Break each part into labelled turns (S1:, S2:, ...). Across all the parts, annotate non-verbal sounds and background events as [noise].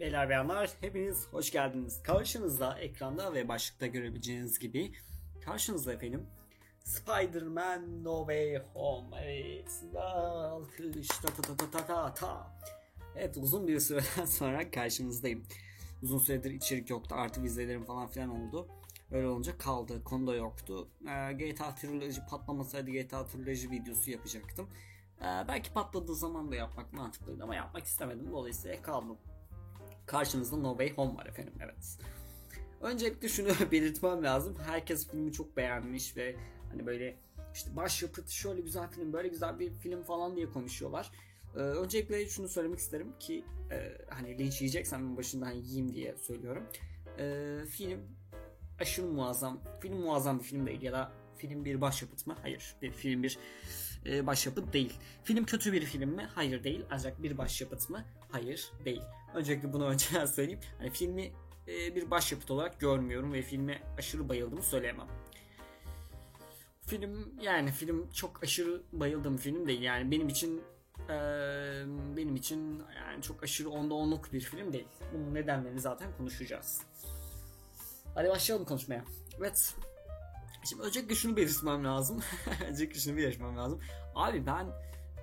S1: Beyler bayanlar hepiniz hoş geldiniz. Karşınızda ekranda ve başlıkta görebileceğiniz gibi karşınızda efendim Spider-Man No Way Home. Evet. Alkış ta ta ta ta ta ta ta. Evet uzun bir süreden [laughs] sonra karşınızdayım. Uzun süredir içerik yoktu. Artı vizelerim falan filan oldu. Öyle olunca kaldı. Konuda yoktu. Ee, GTA Trilogy patlamasaydı GTA Trilogy videosu yapacaktım. Ee, belki patladığı zaman da yapmak mantıklıydı ama yapmak istemedim. Dolayısıyla kaldım. Karşınızda No Way Home var efendim. Evet. Öncelikle şunu [laughs] belirtmem lazım. Herkes filmi çok beğenmiş ve hani böyle işte başyapıt şöyle güzel film böyle güzel bir film falan diye konuşuyorlar. Ee, öncelikle şunu söylemek isterim ki e, hani linç yiyeceksem başından yiyeyim diye söylüyorum. Ee, film aşırı muazzam. Film muazzam bir film değil ya da film bir başyapıt mı? Hayır. Bir film bir e, başyapıt değil. Film kötü bir film mi? Hayır değil. Ancak bir başyapıt mı? Hayır değil. Öncelikle bunu [laughs] önceden söyleyeyim. Hani filmi e, bir başyapıt olarak görmüyorum ve filme aşırı bayıldığımı söyleyemem. Film yani film çok aşırı bayıldığım film değil. Yani benim için e, benim için yani çok aşırı onda onluk bir film değil. Bunun nedenlerini zaten konuşacağız. Hadi başlayalım konuşmaya. Evet. Şimdi öncelikle şunu belirtmem lazım. [laughs] öncelikle şunu belirtmem lazım. Abi ben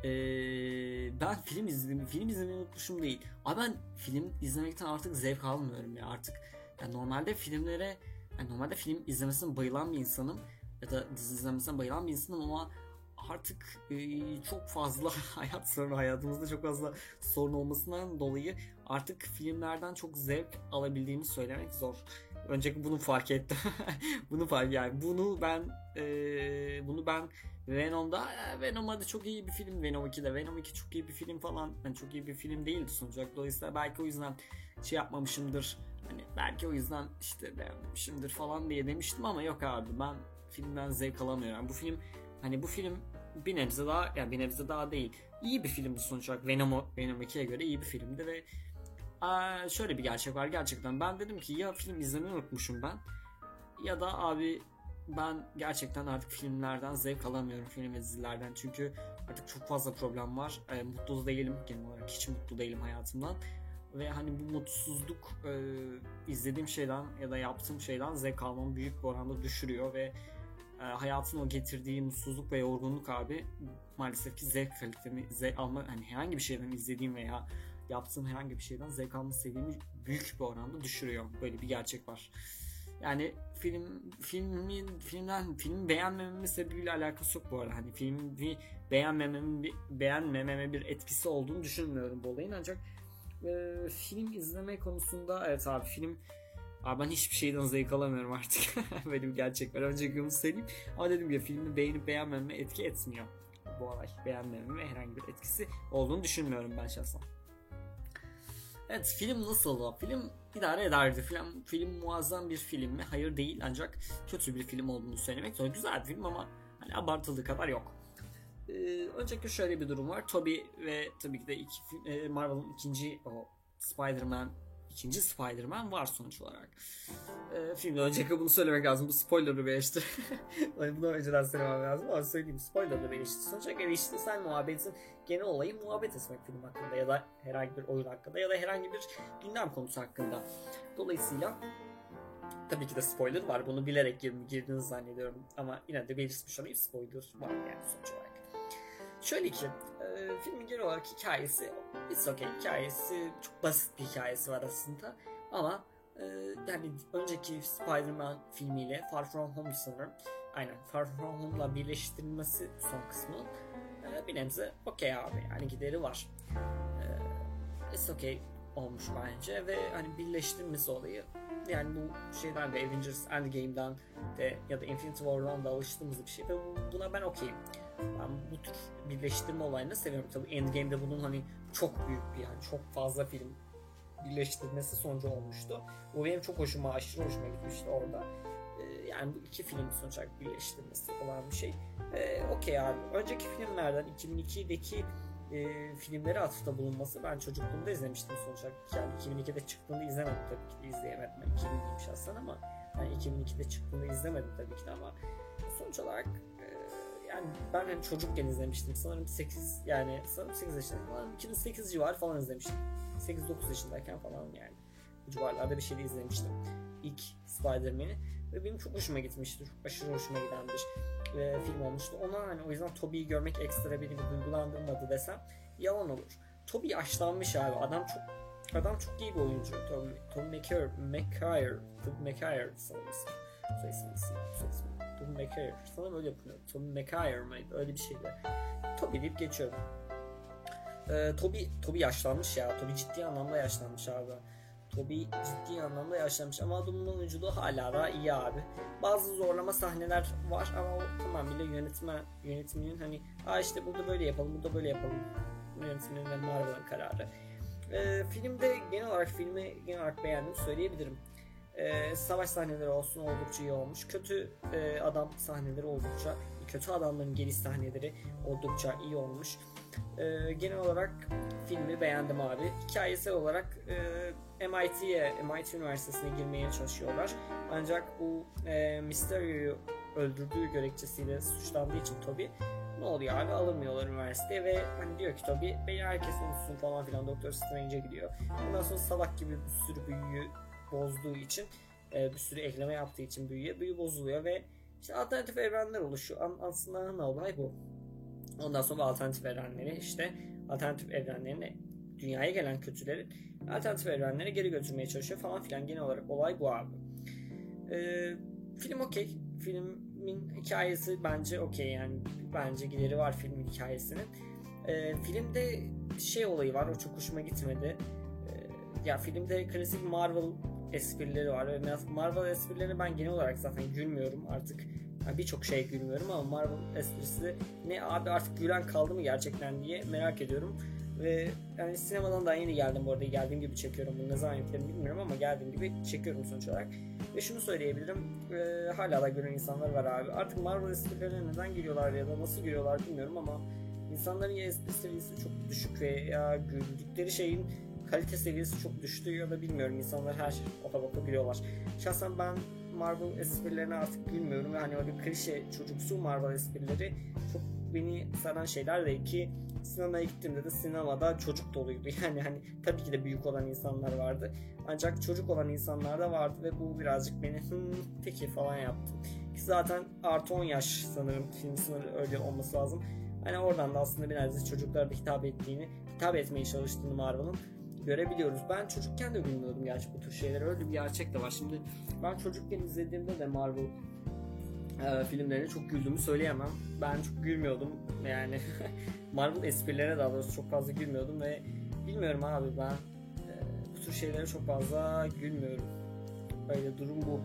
S1: ee, ben film izledim. Film izlemeyi unutmuşum değil. Abi ben film izlemekten artık zevk almıyorum ya artık. Yani normalde filmlere yani normalde film izlemesine bayılan bir insanım ya da dizi izlemesine bayılan bir insanım ama artık e, çok fazla [laughs] hayat sorunu hayatımızda çok fazla sorun olmasından dolayı artık filmlerden çok zevk alabildiğimi söylemek zor. Önceki bunu fark ettim. [laughs] bunu fark yani bunu ben e, bunu ben Venom'da Venom'da çok iyi bir film. Venom 2'de Venom 2 çok iyi bir film falan. Yani çok iyi bir film değildi olarak. Dolayısıyla belki o yüzden şey yapmamışımdır. Hani belki o yüzden işte beğenmemişimdir falan diye demiştim ama yok abi ben filmden zevk alamıyorum. Yani bu film hani bu film bir nebze daha yani bir nebze daha değil. İyi bir filmdi sonuç. Venom, Venom 2'ye göre iyi bir filmdi ve Şöyle bir gerçek var gerçekten. Ben dedim ki ya film izlemeyi unutmuşum ben ya da abi ben gerçekten artık filmlerden zevk alamıyorum film ve dizilerden çünkü artık çok fazla problem var. E, mutlu değilim genel olarak hiç mutlu değilim hayatımdan ve hani bu mutsuzluk e, izlediğim şeyden ya da yaptığım şeyden zevk almamı büyük bir oranda düşürüyor ve e, hayatın o getirdiği mutsuzluk ve yorgunluk abi maalesef ki zevk kalitemi zevk alma hani herhangi bir şeyden izlediğim veya yaptığım herhangi bir şeyden zevk alma seviyemi büyük bir oranda düşürüyor. Böyle bir gerçek var. Yani film filmin filmden film beğenmememin sebebiyle alakası yok bu arada. Hani filmi beğenmememin beğenmememe bir etkisi olduğunu düşünmüyorum bu olayın ancak e, film izleme konusunda evet abi film Abi ben hiçbir şeyden zevk alamıyorum artık. [laughs] Böyle bir gerçek var. Önce bunu söyleyeyim. Ama dedim ya filmi beğenip beğenmememe etki etmiyor. Bu olay beğenmememe herhangi bir etkisi olduğunu düşünmüyorum ben şahsen. Evet film nasıl? Film idare ederdi. Film, film muazzam bir film mi? Hayır değil ancak kötü bir film olduğunu söylemek zor. Güzel bir film ama hani abartıldığı kadar yok. Ee, öncelikle şöyle bir durum var. Toby ve tabii ki de iki, e, Marvel'ın ikinci o Spider-Man ikinci Spider-Man var sonuç olarak. Ee, filmde öncelikle bunu söylemek lazım. Bu spoilerlı bir eleştiri. [laughs] bunu önceden söylemem lazım ama söyleyeyim. Spoilerlı bir eleştiri. Sonuç olarak eleştirisel muhabbetin genel olayı muhabbet etmek film hakkında ya da herhangi bir oyun hakkında ya da herhangi bir gündem konusu hakkında. Dolayısıyla tabii ki de spoiler var. Bunu bilerek girdiğinizi zannediyorum. Ama yine de belirtmiş olayım spoiler var yani sonuç olarak. Şöyle ki e, filmin genel olarak hikayesi it's okay hikayesi çok basit bir hikayesi var aslında. Ama e, yani önceki Spider-Man filmiyle Far From Home sanırım aynen Far From Home'la birleştirilmesi son kısmı. E, bir nebze okey abi yani gideri var. E, it's okay olmuş bence ve hani birleştirilmesi olayı yani bu şeyden de Avengers Endgame'den de ya da Infinity War'dan da alıştığımız bir şey ve buna ben okeyim. Ben bu tür birleştirme olayını seviyorum. Tabii Endgame'de bunun hani çok büyük bir yani çok fazla film birleştirmesi sonucu olmuştu. Bu benim çok hoşuma, aşırı hoşuma gitmişti orada. Ee, yani bu iki film sonuç olarak birleştirmesi olan bir şey. Ee, Okey abi. Önceki filmlerden 2002'deki e, filmlere atıfta bulunması ben çocukluğumda izlemiştim sonuç olarak. Yani 2002'de çıktığında izlemedim tabii ki de izleyemedim. Ben 2000'liyim şahsen ama yani 2002'de çıktığında izlemedim tabii ki de ama sonuç olarak yani ben hani çocukken izlemiştim. Sanırım 8 yani sanırım 8 yaşında falan 2008 civarı falan izlemiştim. 8-9 yaşındayken falan yani. Bu civarlarda bir şeyde izlemiştim. İlk Spider-Man'i. Ve benim çok hoşuma gitmişti. Çok aşırı hoşuma giden bir e, film olmuştu. Ona hani o yüzden Tobey'i görmek ekstra beni bir duygulandırmadı desem yalan olur. Tobey yaşlanmış abi. Adam çok adam çok iyi bir oyuncu. Tobey, Tobey McCare, McCare, Tobey McCare sanırım. Soy ismi, soy ismi. Tobey McCare. Sanırım öyle yapılıyor. Tobey McCare mıydı? Öyle bir şeydi. Tobey deyip geçiyorum. Ee, Tobey, Tobey yaşlanmış ya. Tobey ciddi anlamda yaşlanmış abi. Toby ciddi anlamda yaşlanmış ama adamın oyunculuğu hala da iyi abi. Bazı zorlama sahneler var ama o tamamıyla yönetme yönetmenin hani Aa işte burada böyle yapalım, burada böyle yapalım. Yönetmenin ve Marvel'ın kararı. Ee, filmde genel olarak filmi genel olarak beğendim söyleyebilirim. Ee, savaş sahneleri olsun oldukça iyi olmuş. Kötü e, adam sahneleri oldukça kötü adamların geliş sahneleri oldukça iyi olmuş. Ee, genel olarak filmi beğendim abi. Hikayesel olarak e, MIT'ye, MIT Üniversitesi'ne girmeye çalışıyorlar. Ancak bu e, Mysterio'yu öldürdüğü gerekçesiyle suçlandığı için Toby ne oluyor abi alınmıyorlar üniversiteye ve hani diyor ki Toby beni herkes unutsun falan filan Doktor Strange'e gidiyor. Ondan sonra salak gibi bir sürü büyüyü bozduğu için e, bir sürü ekleme yaptığı için büyüye büyü bozuluyor ve işte alternatif evrenler oluşuyor. Aslında ne olay bu. Ondan sonra alternatif evrenleri işte alternatif evrenlerine dünyaya gelen kötüleri alternatif evrenlere geri götürmeye çalışıyor falan filan. Genel olarak olay bu abi. Ee, film okey. Filmin hikayesi bence okey yani. Bence gideri var filmin hikayesinin. Ee, filmde şey olayı var o çok hoşuma gitmedi. Ee, ya filmde klasik Marvel esprileri var ve Marvel esprileri ben genel olarak zaten gülmüyorum artık yani birçok şey gülmüyorum ama Marvel esprisi ne abi artık gülen kaldı mı gerçekten diye merak ediyorum. Ve yani sinemadan daha yeni geldim bu arada geldiğim gibi çekiyorum bunu ne zaman yapıyorum bilmiyorum ama geldiğim gibi çekiyorum sonuç olarak. Ve şunu söyleyebilirim e, hala da gören insanlar var abi. Artık Marvel esprilerine neden gülüyorlar ya da nasıl gülüyorlar bilmiyorum ama insanların ya espri çok düşük ve ya güldükleri şeyin kalite seviyesi çok düştü ya da bilmiyorum insanlar her şey otobakta gülüyorlar. Şahsen ben Marvel esprilerine artık gülmüyorum. Yani öyle klişe çocuksu Marvel esprileri çok beni saran şeyler de ki sinemaya gittiğimde de sinemada çocuk doluydu. [laughs] Yani hani tabii ki de büyük olan insanlar vardı. Ancak çocuk olan insanlar da vardı ve bu birazcık beni hım peki falan yaptı. Ki zaten artı 10 yaş sanırım film sınırı öyle olması lazım. Hani oradan da aslında biraz çocuklara da hitap ettiğini, hitap etmeye çalıştığını Marvel'ın görebiliyoruz. Ben çocukken de bilmiyordum gerçi bu tür şeyler. Öyle bir gerçek de var. Şimdi ben çocukken izlediğimde de Marvel e, filmlerine çok güldüğümü söyleyemem. Ben çok gülmüyordum. Yani [laughs] Marvel esprilerine daha doğrusu çok fazla gülmüyordum ve bilmiyorum abi ben e, bu tür şeylere çok fazla gülmüyorum. Öyle durum bu.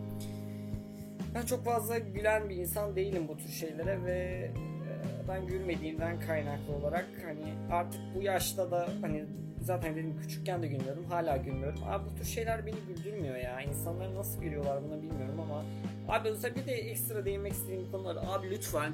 S1: Ben çok fazla gülen bir insan değilim bu tür şeylere ve e, ben gülmediğimden kaynaklı olarak hani artık bu yaşta da hani zaten dedim küçükken de gülmüyordum. Hala gülmüyorum. Abi bu tür şeyler beni güldürmüyor ya. İnsanlar nasıl gülüyorlar bunu bilmiyorum ama abi özellikle bir de ekstra değinmek istediğim konular. Abi lütfen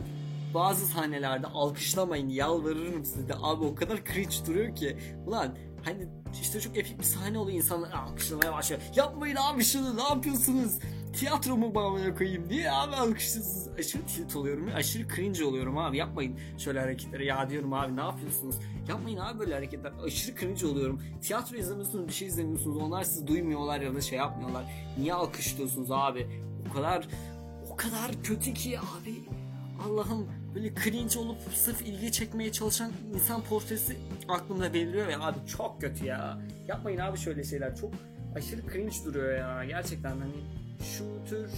S1: bazı sahnelerde alkışlamayın yalvarırım size abi o kadar cringe duruyor ki ulan hani işte çok epik bir sahne oluyor insanlar alkışlamaya başlıyor. Yapmayın abi şunu ne yapıyorsunuz? Tiyatro mu bağlamaya koyayım diye abi alkışlıyorsunuz. Aşırı tilt oluyorum aşırı cringe oluyorum abi. Yapmayın şöyle hareketleri. Ya diyorum abi ne yapıyorsunuz? Yapmayın abi böyle hareketler. Aşırı cringe oluyorum. Tiyatro izlemiyorsunuz bir şey izlemiyorsunuz. Onlar sizi duymuyorlar ya da şey yapmıyorlar. Niye alkışlıyorsunuz abi? O kadar o kadar kötü ki abi. Allah'ım böyle cringe olup sırf ilgi çekmeye çalışan insan portresi aklımda beliriyor ya. Abi çok kötü ya. Yapmayın abi şöyle şeyler. Çok aşırı cringe duruyor ya. Gerçekten hani şu tür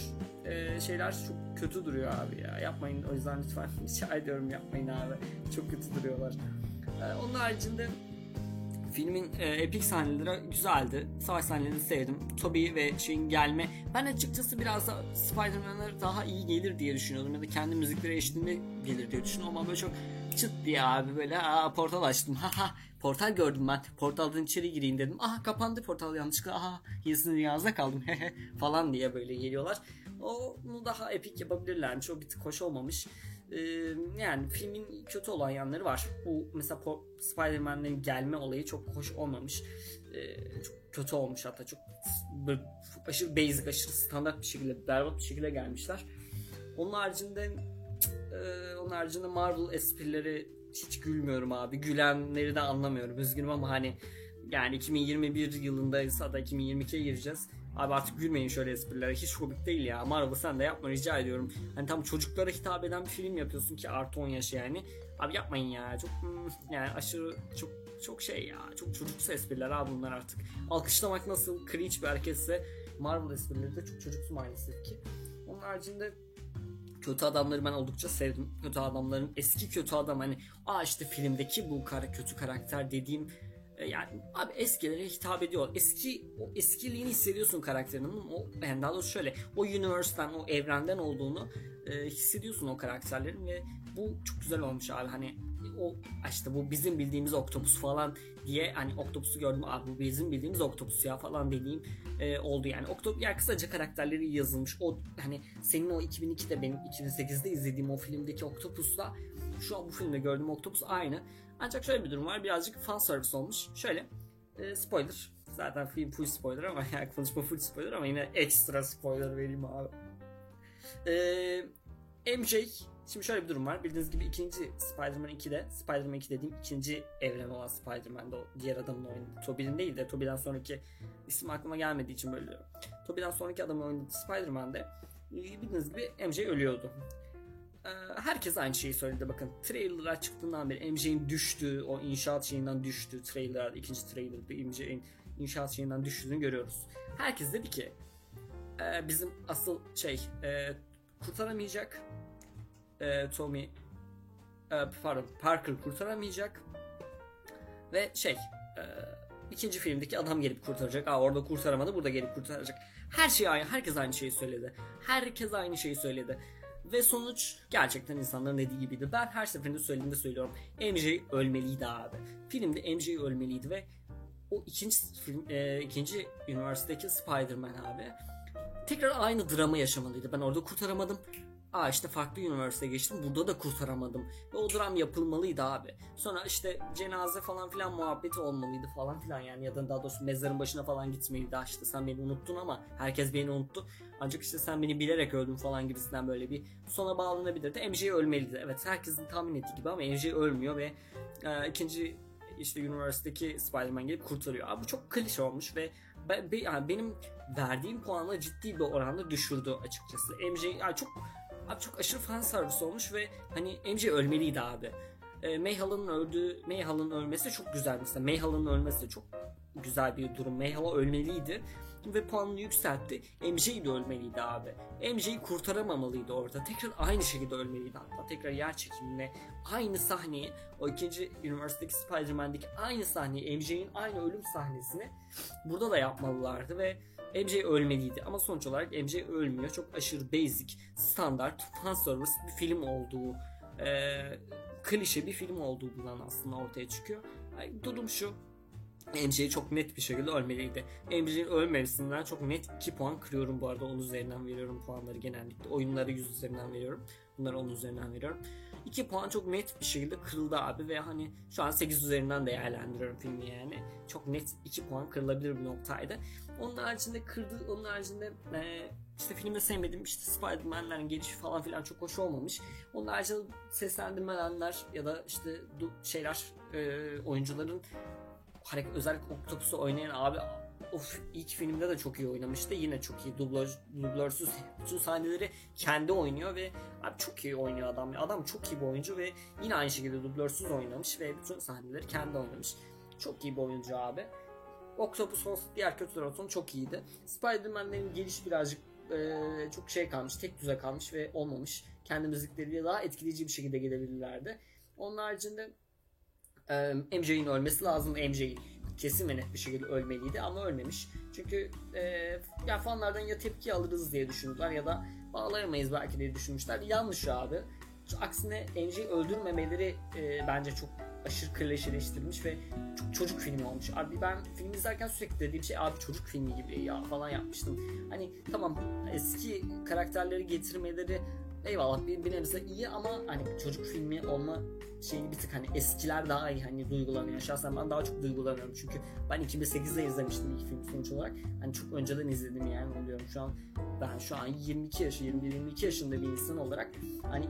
S1: e, şeyler çok kötü duruyor abi ya. Yapmayın. O yüzden lütfen [laughs] rica ediyorum yapmayın abi. Çok kötü duruyorlar. E, onun haricinde Filmin e, epik sahneleri güzeldi. Savaş sahnelerini sevdim. Toby ve şeyin gelme. Ben açıkçası biraz da Spider-Man'e daha iyi gelir diye düşünüyordum. Ya da kendi müzikleri eşliğinde gelir diye düşünüyordum. Ama böyle çok çıt diye abi böyle aa, portal açtım. [laughs] Haha portal gördüm ben. Portaldan içeri gireyim dedim. Aha kapandı portal yanlışlıkla. Aha yazısının yazda kaldım. [laughs] falan diye böyle geliyorlar. Onu daha epik yapabilirlermiş. O bir tık hoş olmamış. Ee, yani filmin kötü olan yanları var. Bu mesela Spider-Man'lerin gelme olayı çok hoş olmamış. Ee, çok kötü olmuş hatta çok aşırı basic, aşırı standart bir şekilde, berbat bir şekilde gelmişler. Onun haricinde onun haricinde Marvel esprileri hiç gülmüyorum abi. Gülenleri de anlamıyorum. Üzgünüm ama hani yani 2021 yılındaysa da 2022'ye gireceğiz. Abi artık gülmeyin şöyle esprilere. Hiç komik değil ya. Marvel sen de yapma rica ediyorum. Hani tam çocuklara hitap eden bir film yapıyorsun ki artı 10 yaş yani. Abi yapmayın ya. Çok hmm, yani aşırı çok çok şey ya. Çok çocuksu espriler abi bunlar artık. Alkışlamak nasıl cringe bir hareketse Marvel esprileri de çok çocuksu maalesef ki. Onun haricinde kötü adamları ben oldukça sevdim. Kötü adamların eski kötü adam hani aa işte filmdeki bu kara kötü karakter dediğim yani abi eskilere hitap ediyor. Eski o eskiliğini hissediyorsun karakterinin. O yani daha doğrusu şöyle o universe'den o evrenden olduğunu e, hissediyorsun o karakterlerin ve bu çok güzel olmuş abi. Hani o işte bu bizim bildiğimiz Octopus falan diye hani Octopus'u gördüm abi bu bizim bildiğimiz Octopus ya falan dediğim e, oldu yani. Octopus yani kısaca karakterleri yazılmış. O hani senin o 2002'de benim 2008'de izlediğim o filmdeki Octopus'la şu an bu filmde gördüğüm Octopus aynı. Ancak şöyle bir durum var. Birazcık fan service olmuş. Şöyle e, spoiler. Zaten film full spoiler ama [laughs] yani konuşma full spoiler ama yine ekstra spoiler vereyim abi. E, MJ Şimdi şöyle bir durum var. Bildiğiniz gibi ikinci Spider-Man 2'de, Spider-Man 2 dediğim ikinci evren olan Spider-Man'de o diğer adamın oynadığı. Tobey'nin değil de Tobey'den sonraki isim aklıma gelmediği için böyle diyorum. Tobey'den sonraki adamın oynadığı Spider-Man'de bildiğiniz gibi MJ ölüyordu. Ee, herkes aynı şeyi söyledi bakın. Trailer'lar çıktığından beri MJ'in düştüğü, o inşaat şeyinden düştüğü trailer, ikinci trailer'da MJ'in inşaat şeyinden düştüğünü görüyoruz. Herkes dedi ki e, bizim asıl şey e, kurtaramayacak e, Tommy e, pardon Parker kurtaramayacak ve şey ikinci filmdeki adam gelip kurtaracak. Aa orada kurtaramadı burada gelip kurtaracak. Her şey aynı. Herkes aynı şeyi söyledi. Herkes aynı şeyi söyledi. Ve sonuç gerçekten insanların dediği gibiydi. Ben her seferinde söylediğimde söylüyorum. MJ ölmeliydi abi. Filmde MJ ölmeliydi ve o ikinci film, e, ikinci üniversitedeki Spider-Man abi tekrar aynı drama yaşamalıydı. Ben orada kurtaramadım. Aa işte farklı üniversiteye geçtim. Burada da kurtaramadım. Ve o dram yapılmalıydı abi. Sonra işte cenaze falan filan muhabbeti olmalıydı falan filan yani. Ya da daha doğrusu mezarın başına falan gitmeliydi. Ah işte sen beni unuttun ama herkes beni unuttu. Ancak işte sen beni bilerek öldün falan gibisinden böyle bir sona bağlanabilirdi. MJ ölmeliydi. Evet herkesin tahmin ettiği gibi ama MJ ölmüyor ve e, ikinci işte üniversitedeki Spider-Man gelip kurtarıyor. Abi bu çok klişe olmuş ve ben, yani benim verdiğim puanla ciddi bir oranda düşürdü açıkçası. MJ yani çok Abi çok aşırı fan servis olmuş ve hani MJ ölmeliydi abi. E, Mayhal'ın öldüğü, Mayhal'ın ölmesi çok güzel mesela. Mayhal'ın ölmesi de çok güzel bir durum. Mayhal'a ölmeliydi ve puanını yükseltti. MJ de ölmeliydi abi. MJ'yi kurtaramamalıydı orada. Tekrar aynı şekilde ölmeliydi hatta. Tekrar yer çekimine aynı sahneyi o ikinci üniversitedeki Spider-Man'deki aynı sahneyi MJ'in aynı ölüm sahnesini burada da yapmalılardı ve MJ ölmeliydi ama sonuç olarak MJ ölmüyor. Çok aşırı basic, standart, fan service bir film olduğu, e, klişe bir film olduğu bundan aslında ortaya çıkıyor. Yani durum şu. MJ çok net bir şekilde ölmeliydi. MJ'nin ölmemesinden çok net 2 puan kırıyorum bu arada. 10 üzerinden veriyorum puanları genellikle. Oyunları 100 üzerinden veriyorum. Bunları 10 üzerinden veriyorum. 2 puan çok net bir şekilde kırıldı abi ve hani şu an 8 üzerinden değerlendiriyorum filmi yani. Çok net 2 puan kırılabilir bir noktaydı. Onun haricinde kırdı, onun haricinde e, işte filmde sevmediğim işte Spider-Man'lerin gelişi falan filan çok hoş olmamış. Onun haricinde seslendirmeler ya da işte şeyler e, oyuncuların hareket özellikle Octopus'u oynayan abi of ilk filmde de çok iyi oynamıştı. Yine çok iyi dublaj, dublörsüz bütün sahneleri kendi oynuyor ve abi çok iyi oynuyor adam. Adam çok iyi bir oyuncu ve yine aynı şekilde dublörsüz oynamış ve bütün sahneleri kendi oynamış. Çok iyi bir oyuncu abi. Octopus olsun diğer kötüler olsun çok iyiydi. Spider-Man'lerin gelişi birazcık e, çok şey kalmış, tek düze kalmış ve olmamış. Kendi müzikleriyle daha etkileyici bir şekilde gelebilirlerdi. Onun haricinde e, MJ'in ölmesi lazım. MJ kesin ve net bir şekilde ölmeliydi ama ölmemiş. Çünkü e, ya fanlardan ya tepki alırız diye düşündüler ya da bağlayamayız belki diye düşünmüşler. Yanlış abi. Aksine MJ'yi öldürmemeleri e, bence çok aşırı klişeleştirilmiş ve çok çocuk filmi olmuş. Abi ben film izlerken sürekli dediğim şey abi çocuk filmi gibi ya falan yapmıştım. Hani tamam eski karakterleri getirmeleri eyvallah bir, bir nebze iyi ama hani çocuk filmi olma şeyi bir tık hani eskiler daha iyi hani duygulanıyor. Şahsen ben daha çok duygulanıyorum çünkü ben 2008'de izlemiştim ilk film sonuç olarak. Hani çok önceden izledim yani onu şu an ben şu an 22 yaş 21-22 yaşında bir insan olarak hani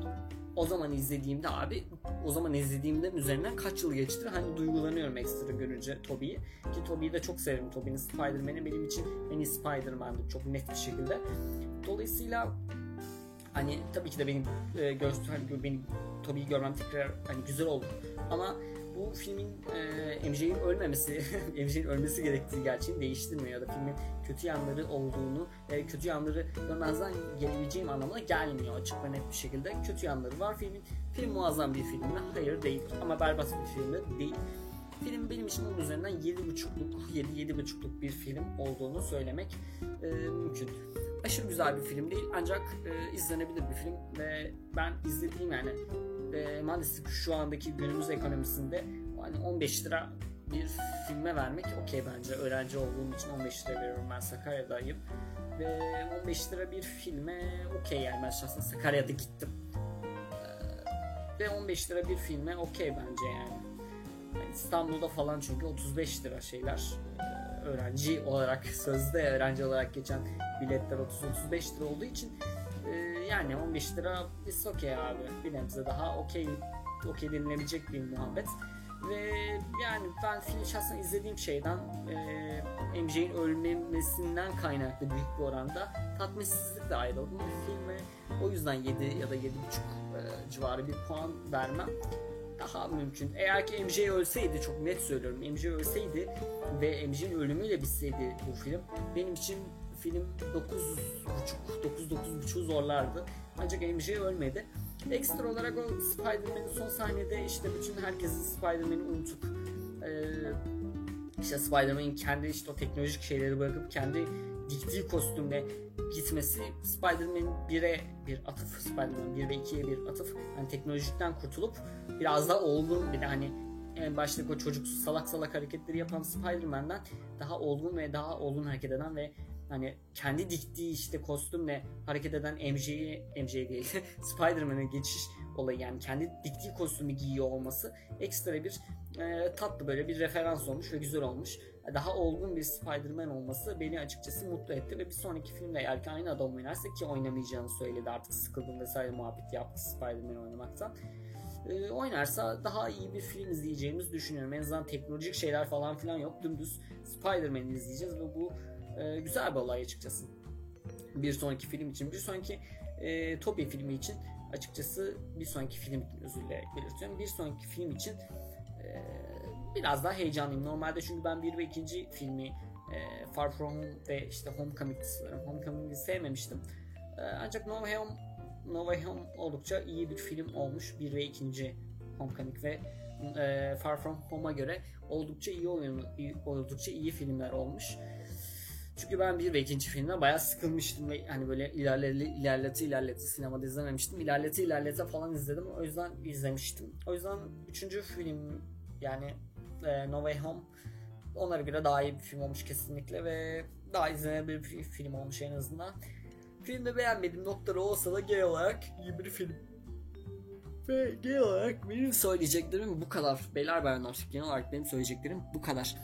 S1: o zaman izlediğimde abi o zaman izlediğimde üzerinden kaç yıl geçti? Hani duygulanıyorum ekstra görünce Toby'yi. Ki Toby'yi de çok severim. Toby'nin Spider-Man'i benim için en iyi Spider-Man'di çok net bir şekilde. Dolayısıyla hani tabii ki de benim e, göster hani benim Toby'yi görmem tekrar hani güzel oldu ama bu filmin e, MJ'in ölmemesi, [laughs] MJ'in ölmesi gerektiği gerçeğini değiştirmiyor ya da filmin kötü yanları olduğunu, e, kötü yanları görmezden gelebileceğim anlamına gelmiyor açık ve net bir şekilde. Kötü yanları var filmin. Film muazzam bir film mi? Hayır değil. Ama berbat bir film de değil. Film benim için onun üzerinden 7.5'luk, 7-7.5'luk bir film olduğunu söylemek e, mümkün. Aşırı güzel bir film değil ancak e, izlenebilir bir film ve ben izlediğim yani e, maalesef şu andaki günümüz ekonomisinde hani 15 lira bir filme vermek okey bence. Öğrenci olduğum için 15 lira veriyorum ben Sakarya'dayım. Ve 15 lira bir filme okey yani ben şahsen Sakarya'da gittim. Ee, ve 15 lira bir filme okey bence yani. İstanbul'da falan çünkü 35 lira şeyler. Ee, öğrenci olarak [laughs] sözde öğrenci olarak geçen biletler 30-35 lira olduğu için e, yani 15 lira is okey abi. Bir nebze daha okey okey denilebilecek bir muhabbet. Ve yani ben filmi şahsen izlediğim şeyden e, MJ'in ölmemesinden kaynaklı büyük bir oranda tatminsizlikle ayrıldım. Filme o yüzden 7 ya da 7.5 e, civarı bir puan vermem daha mümkün. Eğer ki MJ ölseydi çok net söylüyorum. MJ ölseydi ve MJ'nin ölümüyle bitseydi bu film benim için film 9.5 9 zorlardı. Ancak MJ ölmedi. Ekstra olarak o Spider-Man'in son sahnede işte bütün herkesin Spider-Man'i unutup e, işte Spider-Man'in kendi işte o teknolojik şeyleri bırakıp kendi diktiği kostümle gitmesi Spider-Man 1'e bir atıf Spider-Man 1 ve 2'ye bir atıf hani teknolojikten kurtulup biraz daha olgun bir de hani en baştaki o çocuksu salak salak hareketleri yapan Spider-Man'den daha olgun ve daha olgun hareket eden ve hani kendi diktiği işte kostümle hareket eden MJ'ye MJ değil [laughs] Spider-Man'e geçiş olayı yani kendi diktiği kostümü giyiyor olması ekstra bir e, tatlı böyle bir referans olmuş ve güzel olmuş. Daha olgun bir Spider-Man olması beni açıkçası mutlu etti ve bir sonraki filmde eğer ki aynı adam oynarsa ki oynamayacağını söyledi artık sıkıldım vesaire muhabbet yaptı Spider-Man oynamaktan. E, oynarsa daha iyi bir film izleyeceğimizi düşünüyorum. En azından teknolojik şeyler falan filan yok. Dümdüz Spider-Man'i izleyeceğiz ve bu e, güzel bir olay açıkçası. Bir sonraki film için, bir sonraki e, Toby filmi için açıkçası bir sonraki film özürle belirtiyorum. Bir sonraki film için e, biraz daha heyecanlıyım. Normalde çünkü ben bir ve ikinci filmi e, Far From Home ve işte Homecoming sanırım. Homecoming'i sevmemiştim. E, ancak No Way Home No Way Home oldukça iyi bir film olmuş. Bir ve ikinci Homecoming ve e, Far From Home'a göre oldukça iyi oyun, oldukça iyi filmler olmuş. Çünkü ben bir ve ikinci filmden bayağı sıkılmıştım ve hani böyle ilerleti ilerleti ilerleti sinemada izlememiştim. İlerleti ilerlete falan izledim. O yüzden izlemiştim. O yüzden üçüncü film yani e, No Way Home onlara göre daha iyi bir film olmuş kesinlikle ve daha izlenebilir bir film olmuş en azından. Filmde beğenmediğim noktaları olsa da genel olarak iyi bir film. Ve genel olarak benim söyleyeceklerim bu kadar. Beyler bayanlar genel olarak benim söyleyeceklerim bu kadar.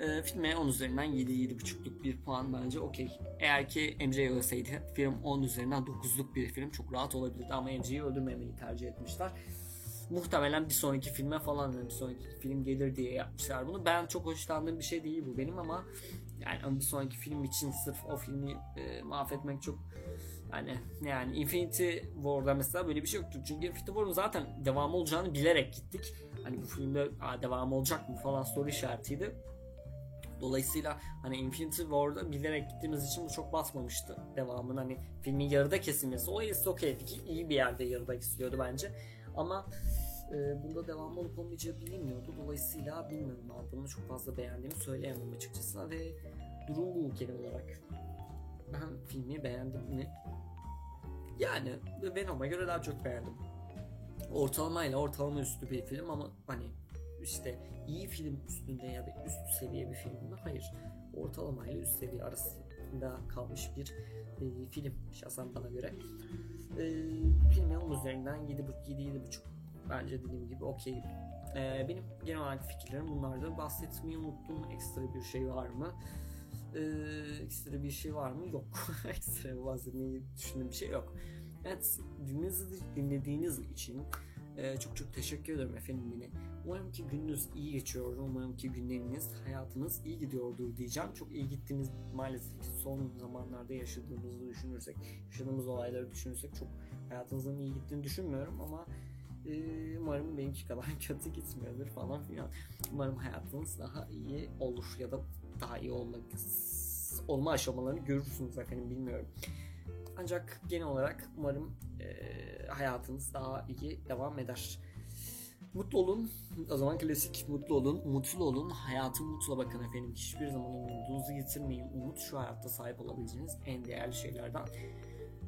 S1: E, filme 10 üzerinden 7-7.5'luk bir puan bence okey. Eğer ki MJ ölseydi film 10 üzerinden 9'luk bir film çok rahat olabilirdi ama MJ'yi öldürmemeyi tercih etmişler. Muhtemelen bir sonraki filme falan bir sonraki film gelir diye yapmışlar bunu. Ben çok hoşlandığım bir şey değil bu benim ama yani bir sonraki film için sırf o filmi e, mahvetmek çok yani yani Infinity War'da mesela böyle bir şey yoktu. Çünkü Infinity War'un zaten devamı olacağını bilerek gittik. Hani bu filmde devam olacak mı falan soru işaretiydi. Dolayısıyla hani Infinity War'da bilerek gittiğimiz için bu çok basmamıştı devamın hani filmin yarıda kesilmesi. O is okeydi ki iyi bir yerde yarıda kesiliyordu bence. Ama e, bunda devamlı olup olmayacağı bilinmiyordu. Dolayısıyla bilmiyorum abi bunu çok fazla beğendiğimi söyleyemem açıkçası ve durum bu genel olarak. Ben filmi beğendim mi? Yani Venom'a göre daha çok beğendim. Ortalamayla ortalama üstü bir film ama hani işte iyi film üstünde ya da üst seviye bir film mi? Hayır. Ortalama ile üst seviye arasında kalmış bir e, film şahsen bana göre. E, filme 10 üzerinden 7.5 bence dediğim gibi okey. E, benim genel olarak fikirlerim bunlardı. Bahsetmeyi unuttum. Ekstra bir şey var mı? E, ekstra bir şey var mı? Yok. [laughs] ekstra bahsetmeyi düşündüğüm bir şey yok. Evet dinlediğiniz, dinlediğiniz için e, çok çok teşekkür ederim efendim yine. Umarım ki gününüz iyi geçiyor. Umarım ki günleriniz, hayatınız iyi gidiyordur diyeceğim. Çok iyi gittiğiniz maalesef ki son zamanlarda yaşadığımızı düşünürsek, yaşadığımız olayları düşünürsek çok hayatınızın iyi gittiğini düşünmüyorum ama e, umarım benimki kadar [laughs] kötü gitmiyordur falan filan. Umarım hayatınız daha iyi olur ya da daha iyi olmak olma aşamalarını görürsünüz efendim bilmiyorum. Ancak genel olarak umarım e, hayatınız daha iyi devam eder. Mutlu olun. O zaman klasik mutlu olun, mutlu olun. Hayatı mutlu bakın efendim. Hiçbir zaman umudunuzu yitirmeyin. Umut şu hayatta sahip olabileceğiniz en değerli şeylerden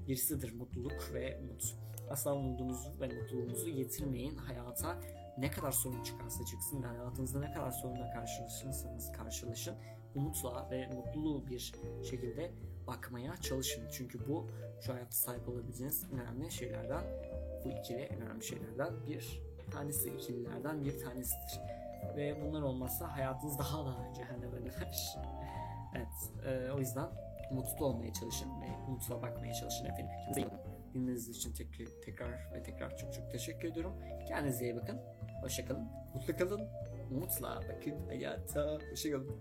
S1: birisidir. Mutluluk ve umut. Asla umudunuzu ve mutluluğunuzu yitirmeyin. Hayata ne kadar sorun çıkarsa çıksın ve hayatınızda ne kadar sorunla karşılaşırsanız karşılaşın umutla ve mutlu bir şekilde bakmaya çalışın. Çünkü bu şu hayatta sahip olabileceğiniz önemli şeylerden bu ikili en önemli şeylerden bir tanesi ikililerden bir tanesidir. Ve bunlar olmazsa hayatınız daha da cehenneme döner. [laughs] evet e, o yüzden mutlu olmaya çalışın ve umutla bakmaya çalışın efendim. Dinlediğiniz için tekrar, tekrar ve tekrar çok çok teşekkür ediyorum. Kendinize iyi bakın. Hoşçakalın. Mutlu kalın. Umutla bakın hayata. Hoşçakalın.